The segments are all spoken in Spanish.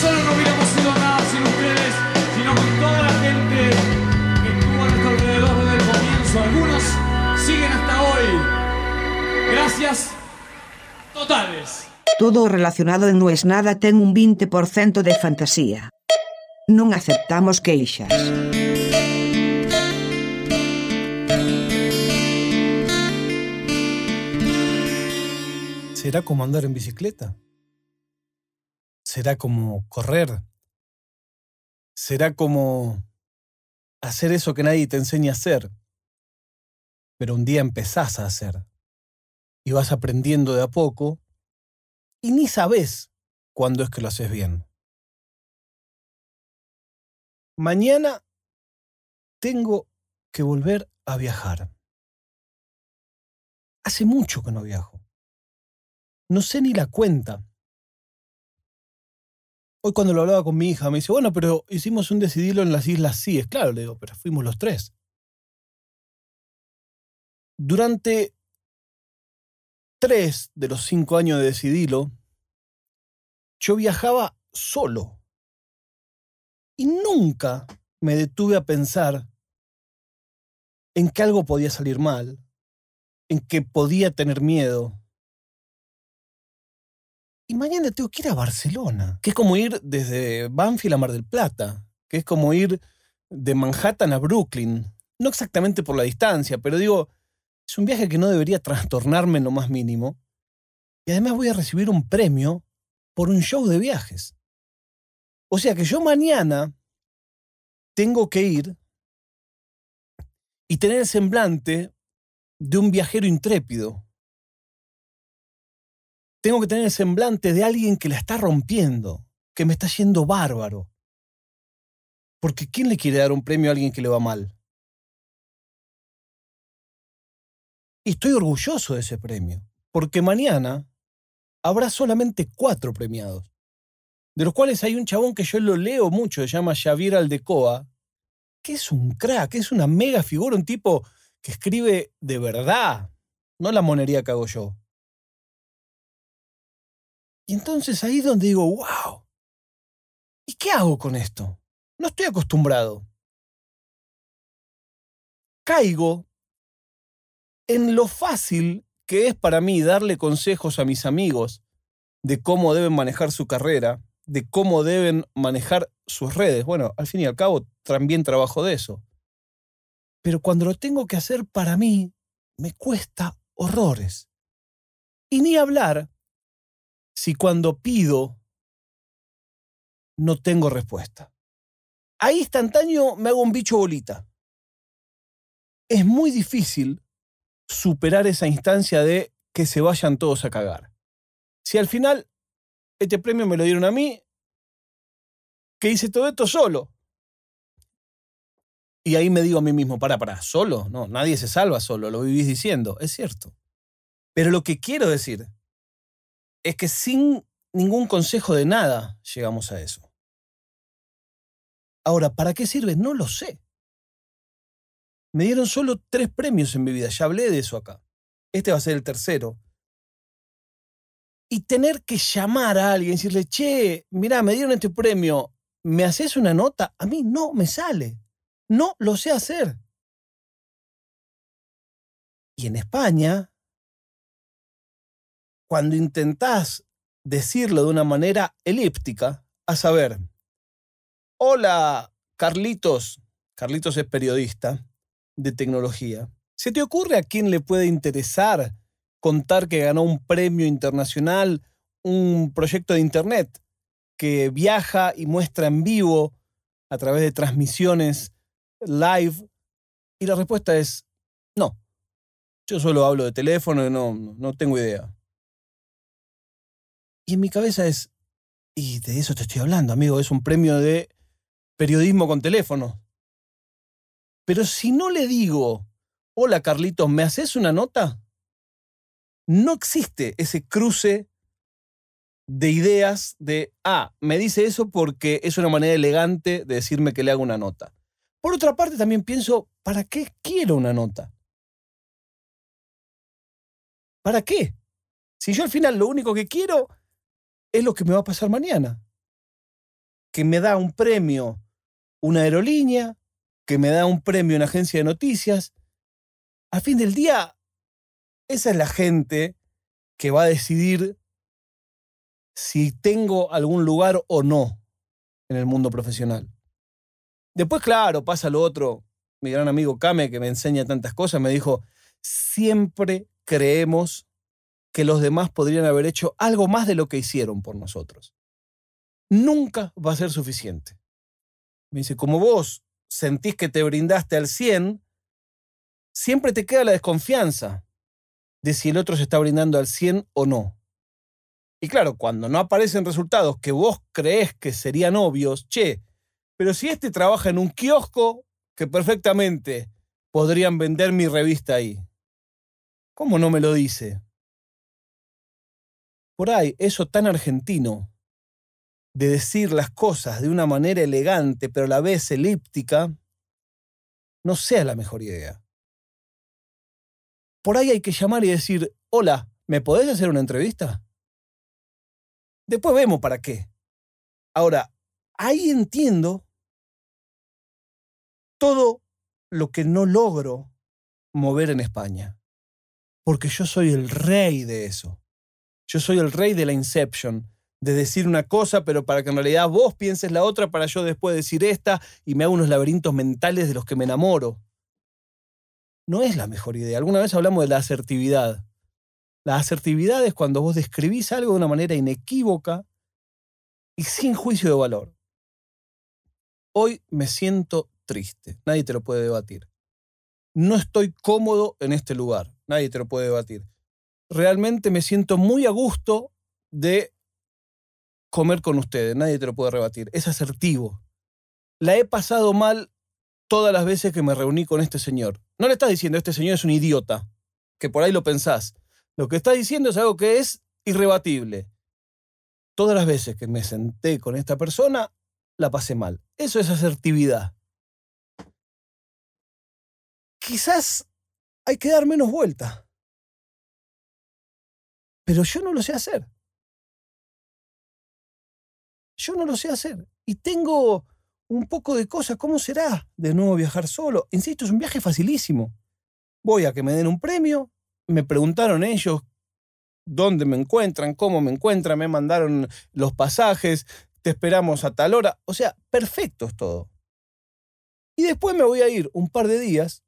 solo no hubiéramos sido nada sin ustedes, sino con toda la gente que estuvo a nuestro alrededor desde el comienzo. Algunos siguen hasta hoy. Gracias totales. Todo relacionado en No es nada ten un 20% de fantasía. Non aceptamos queixas. ¿Será como andar en bicicleta? ¿Será como correr? ¿Será como hacer eso que nadie te enseña a hacer? Pero un día empezás a hacer y vas aprendiendo de a poco y ni sabes cuándo es que lo haces bien. Mañana tengo que volver a viajar. Hace mucho que no viajo. No sé ni la cuenta. Hoy cuando lo hablaba con mi hija me dice, bueno, pero hicimos un decidirlo en las Islas Cíes. Claro, le digo, pero fuimos los tres. Durante tres de los cinco años de Decidilo, yo viajaba solo. Y nunca me detuve a pensar en que algo podía salir mal, en que podía tener miedo. Y mañana tengo que ir a Barcelona, que es como ir desde Banfield a Mar del Plata, que es como ir de Manhattan a Brooklyn. No exactamente por la distancia, pero digo, es un viaje que no debería trastornarme en lo más mínimo. Y además voy a recibir un premio por un show de viajes. O sea que yo mañana tengo que ir y tener el semblante de un viajero intrépido tengo que tener el semblante de alguien que la está rompiendo, que me está yendo bárbaro. Porque ¿quién le quiere dar un premio a alguien que le va mal? Y estoy orgulloso de ese premio, porque mañana habrá solamente cuatro premiados, de los cuales hay un chabón que yo lo leo mucho, se llama Javier Aldecoa, que es un crack, es una mega figura, un tipo que escribe de verdad, no la monería que hago yo. Y entonces ahí es donde digo, wow, ¿y qué hago con esto? No estoy acostumbrado. Caigo en lo fácil que es para mí darle consejos a mis amigos de cómo deben manejar su carrera, de cómo deben manejar sus redes. Bueno, al fin y al cabo también trabajo de eso. Pero cuando lo tengo que hacer para mí, me cuesta horrores. Y ni hablar si cuando pido no tengo respuesta? Ahí instantáneo me hago un bicho bolita. Es muy difícil superar esa instancia de que se vayan todos a cagar. Si al final este premio me lo dieron a mí, que hice todo esto solo. Y ahí me digo a mí mismo, para, para, solo, no, nadie se salva solo, lo vivís diciendo, es cierto. Pero lo que quiero decir es que sin ningún consejo de nada llegamos a eso. Ahora, ¿para qué sirve? No lo sé. Me dieron solo tres premios en mi vida, ya hablé de eso acá. Este va a ser el tercero. Y tener que llamar a alguien y decirle, che, mira, me dieron este premio, ¿me haces una nota? A mí no me sale. No lo sé hacer. Y en España, cuando intentás decirlo de una manera elíptica, a saber, hola Carlitos, Carlitos es periodista de tecnología, ¿se te ocurre a quién le puede interesar contar que ganó un premio internacional, un proyecto de Internet que viaja y muestra en vivo a través de transmisiones live? Y la respuesta es no. Yo solo hablo de teléfono y no, no tengo idea. Y en mi cabeza es, y de eso te estoy hablando, amigo, es un premio de periodismo con teléfono. Pero si no le digo, hola Carlitos, ¿me haces una nota? No existe ese cruce de ideas de, ah, me dice eso porque es una manera elegante de decirme que le hago una nota. Por otra parte, también pienso, ¿para qué quiero una nota? ¿Para qué? Si yo al final lo único que quiero es lo que me va a pasar mañana. que me da un premio una aerolínea, que me da un premio una agencia de noticias. Al fin del día, esa es la gente que va a decidir si tengo algún lugar o no en el mundo profesional. Después, claro, pasa lo otro. Mi gran amigo Kame, que me enseña tantas cosas, me dijo, siempre creemos que los demás podrían haber hecho algo más de lo que hicieron por nosotros. Nunca va a ser suficiente. Me dice, como vos sentís que te brindaste al 100, siempre te queda la desconfianza de si el otro se está brindando al 100 o no. Y claro, cuando no aparecen resultados que vos crees que serían obvios, che, pero si este trabaja en un kiosco que perfectamente podrían vender mi revista ahí. ¿Cómo no me lo dice? Por ahí, eso tan argentino de decir las cosas de una manera elegante, pero a la vez elíptica, no sea la mejor idea. Por ahí hay que llamar y decir, hola, ¿me podés hacer una entrevista? Después vemos para qué. Ahora, ahí entiendo todo lo que no logro mover en España. Porque yo soy el rey de eso. Yo soy el rey de la Inception, de decir una cosa, pero para que en realidad vos pienses la otra, para yo después decir esta, y me hago unos laberintos mentales de los que me enamoro. No es la mejor idea. Alguna vez hablamos de la asertividad. La asertividad es cuando vos describís algo de una manera inequívoca y sin juicio de valor. Hoy me siento triste, nadie te lo puede debatir. No estoy cómodo en este lugar, nadie te lo puede debatir. Realmente me siento muy a gusto de comer con ustedes, nadie te lo puede rebatir. Es asertivo. La he pasado mal todas las veces que me reuní con este señor. No le estás diciendo, este señor es un idiota, que por ahí lo pensás. Lo que está diciendo es algo que es irrebatible. Todas las veces que me senté con esta persona, la pasé mal. Eso es asertividad. Quizás hay que dar menos vuelta. Pero yo no lo sé hacer. Yo no lo sé hacer. Y tengo un poco de cosas. ¿Cómo será de nuevo viajar solo? Insisto, es un viaje facilísimo. Voy a que me den un premio. Me preguntaron ellos dónde me encuentran, cómo me encuentran, me mandaron los pasajes, te esperamos a tal hora. O sea, perfecto es todo. Y después me voy a ir un par de días,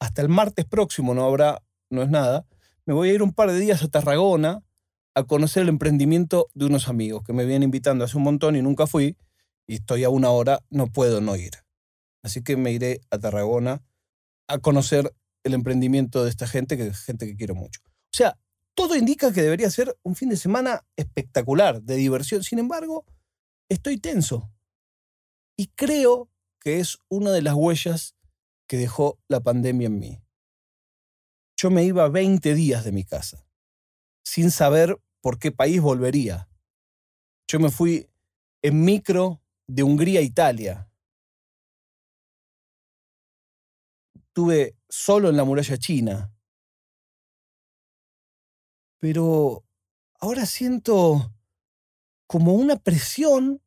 hasta el martes próximo no habrá, no es nada, me voy a ir un par de días a Tarragona a conocer el emprendimiento de unos amigos que me vienen invitando hace un montón y nunca fui, y estoy a una hora, no puedo no ir. Así que me iré a Tarragona a conocer el emprendimiento de esta gente, que es gente que quiero mucho. O sea, todo indica que debería ser un fin de semana espectacular, de diversión. Sin embargo, estoy tenso. Y creo que es una de las huellas que dejó la pandemia en mí. Yo me iba 20 días de mi casa, sin saber por qué país volvería. Yo me fui en micro de Hungría a Italia. Estuve solo en la muralla china. Pero ahora siento como una presión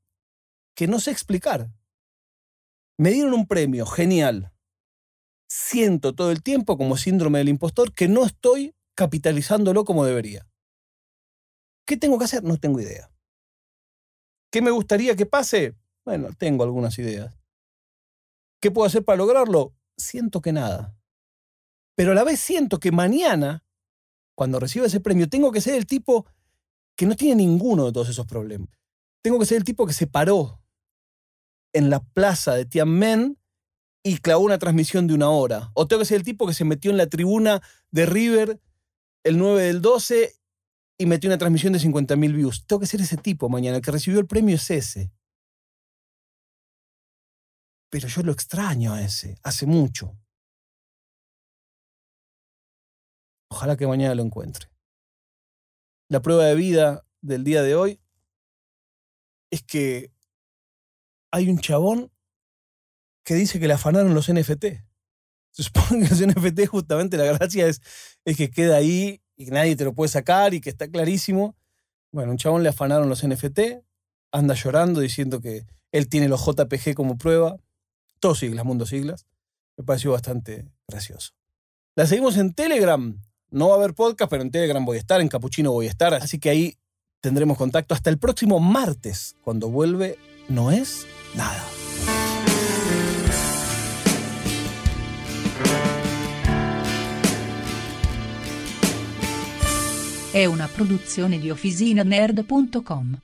que no sé explicar. Me dieron un premio, genial. Siento todo el tiempo como síndrome del impostor que no estoy capitalizándolo como debería. ¿Qué tengo que hacer? No tengo idea. ¿Qué me gustaría que pase? Bueno, tengo algunas ideas. ¿Qué puedo hacer para lograrlo? Siento que nada. Pero a la vez siento que mañana, cuando reciba ese premio, tengo que ser el tipo que no tiene ninguno de todos esos problemas. Tengo que ser el tipo que se paró en la plaza de Tianmen y clavó una transmisión de una hora. O tengo que ser el tipo que se metió en la tribuna de River el 9 del 12 y metió una transmisión de 50.000 views. Tengo que ser ese tipo mañana. El que recibió el premio es ese. Pero yo lo extraño a ese, hace mucho. Ojalá que mañana lo encuentre. La prueba de vida del día de hoy es que hay un chabón que dice que le afanaron los NFT. Se supone que los NFT justamente la gracia es, es que queda ahí y que nadie te lo puede sacar y que está clarísimo. Bueno, un chabón le afanaron los NFT anda llorando diciendo que él tiene los JPG como prueba. Todos siglas, mundo siglas. Me pareció bastante gracioso. La seguimos en Telegram. No va a haber podcast, pero en Telegram voy a estar, en Capuchino voy a estar. Así que ahí tendremos contacto hasta el próximo martes, cuando vuelve No es nada. È una produzione di OfficinaNerd.com.